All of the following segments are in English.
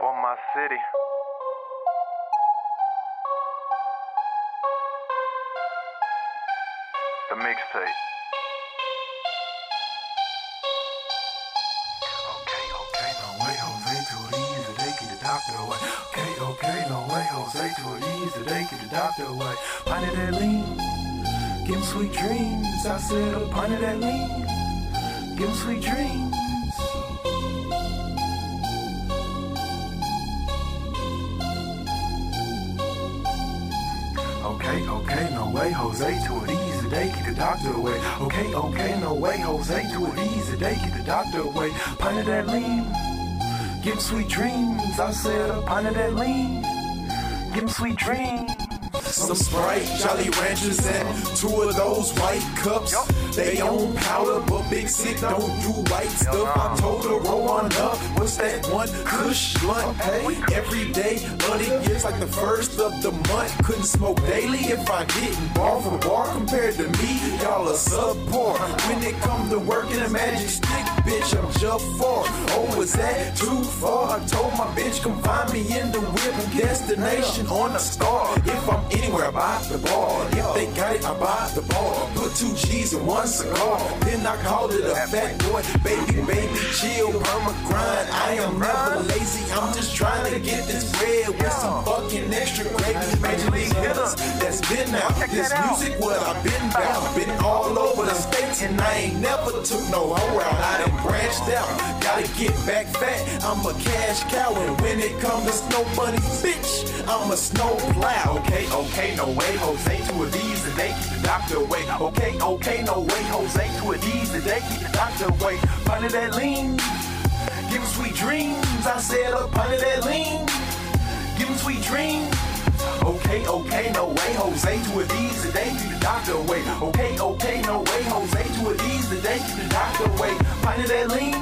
for my city. The mixtape. Okay, okay, no way, Jose, too easy, they keep the doctor away. Okay, okay, no way, Jose, too easy, they keep the doctor away. Pint of that lean, give him sweet dreams. I said a pint of that lean, give him sweet dreams. Okay, okay, no way, Jose, to it easy, day, keep the doctor away. Okay, okay, no way, Jose, to it easy, day, keep the doctor away. Pint of that lean, give him sweet dreams. I said a pint of that lean, give him sweet dreams. Some Sprite, Jolly Ranchers, and two of those white cups. They own powder, but Big Sik don't do white stuff. I told her, roll on up. What's that one? Kush blunt. Every day, but like the first of the month. Couldn't smoke daily if I didn't bar for bar. Compared to me, y'all are subpar. When it come to working a magic stick, bitch, I'm just far. Oh, was that too far? I told my bitch, come find me in the whip. Destination on the star. If I'm anywhere, I buy the bar. If they got it, I buy the bar. Put two G's in one cigar. Then I called it a Phat Boi. Baby, baby, chill, perma grind. I am never lazy. I'm just trying to get this bread with some fucking extra gravy. Major league hitters that's been out. This music, what I've been about. Been all over the states and I ain't never took no hoe out. I done branched out. Gotta get back fat. I'm a cash cow. And when it comes to snow bunny, bitch, I'm a snow plow. Okay, okay, no way, Jose. Two of these and they keep the doctor away. Okay, okay, no way, Jose. Two of these and they keep the doctor away. Of that lean, give sweet dreams. I said a of that lean, sweet dreams. Okay, okay, no way, Jose. Of these and they keep the doctor away. Okay, okay, no way, Jose. Of these and they keep the doctor away. Pint of that lean,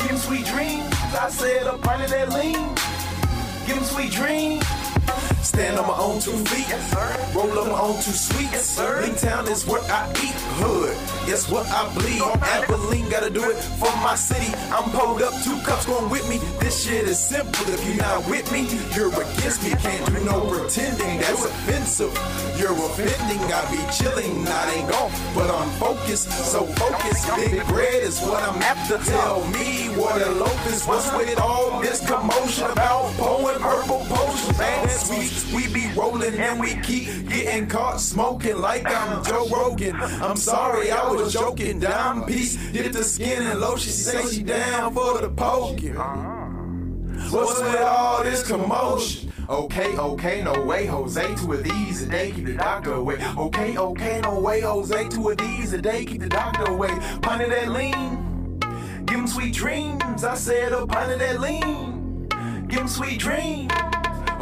give 'em sweet dreams. I said a pint of that lean, give 'em sweet dreams. Stand on my own two feet. Yes, sir. Roll up my own two sweets. Yes, sir. Town is where I eat. Hood, yes, what I bleed. Abilene gotta do it for my city. I'm pulled up, two cups going with me. This shit is simple. If you're not with me, you're against me. Can't do no pretending. That's offensive. You're offending. I be chilling, I ain't gone, but I'm focused. So focused. Big bread is what I'm after. Tell me what a loaf is. What's with all this commotion about pouring purple potions? Man, sweet. We be rolling and we keep getting caught smoking like I'm Joe Rogan. I'm sorry, I was joking. Dime piece, did the skin and lotion. She say she down for the poking. What's with all this commotion? Okay, okay, no way, Jose. Two of these a day, keep the doctor away. Okay, okay, no way, Jose. Two of these a day, keep the doctor away. Pint of that lean, give him sweet dreams. I said a pint of that lean, give him sweet dreams.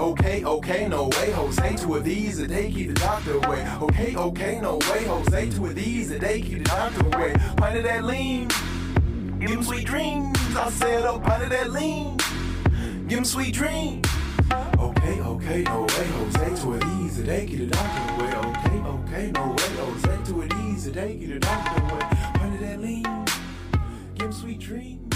Okay, okay, no way, Jose. Two of these a day, keep the doctor away. Okay, okay, no way, Jose. Two of these a day, keep the doctor away. Pint of that lean, give him sweet dreams. I said oh, a pint of that lean, give him sweet dreams. Okay, okay, no way, Jose. Two of these a day, keep the doctor away. Okay, okay, no way, Jose. Two of these a day, keep the doctor away. Pint of that lean, give him sweet dreams.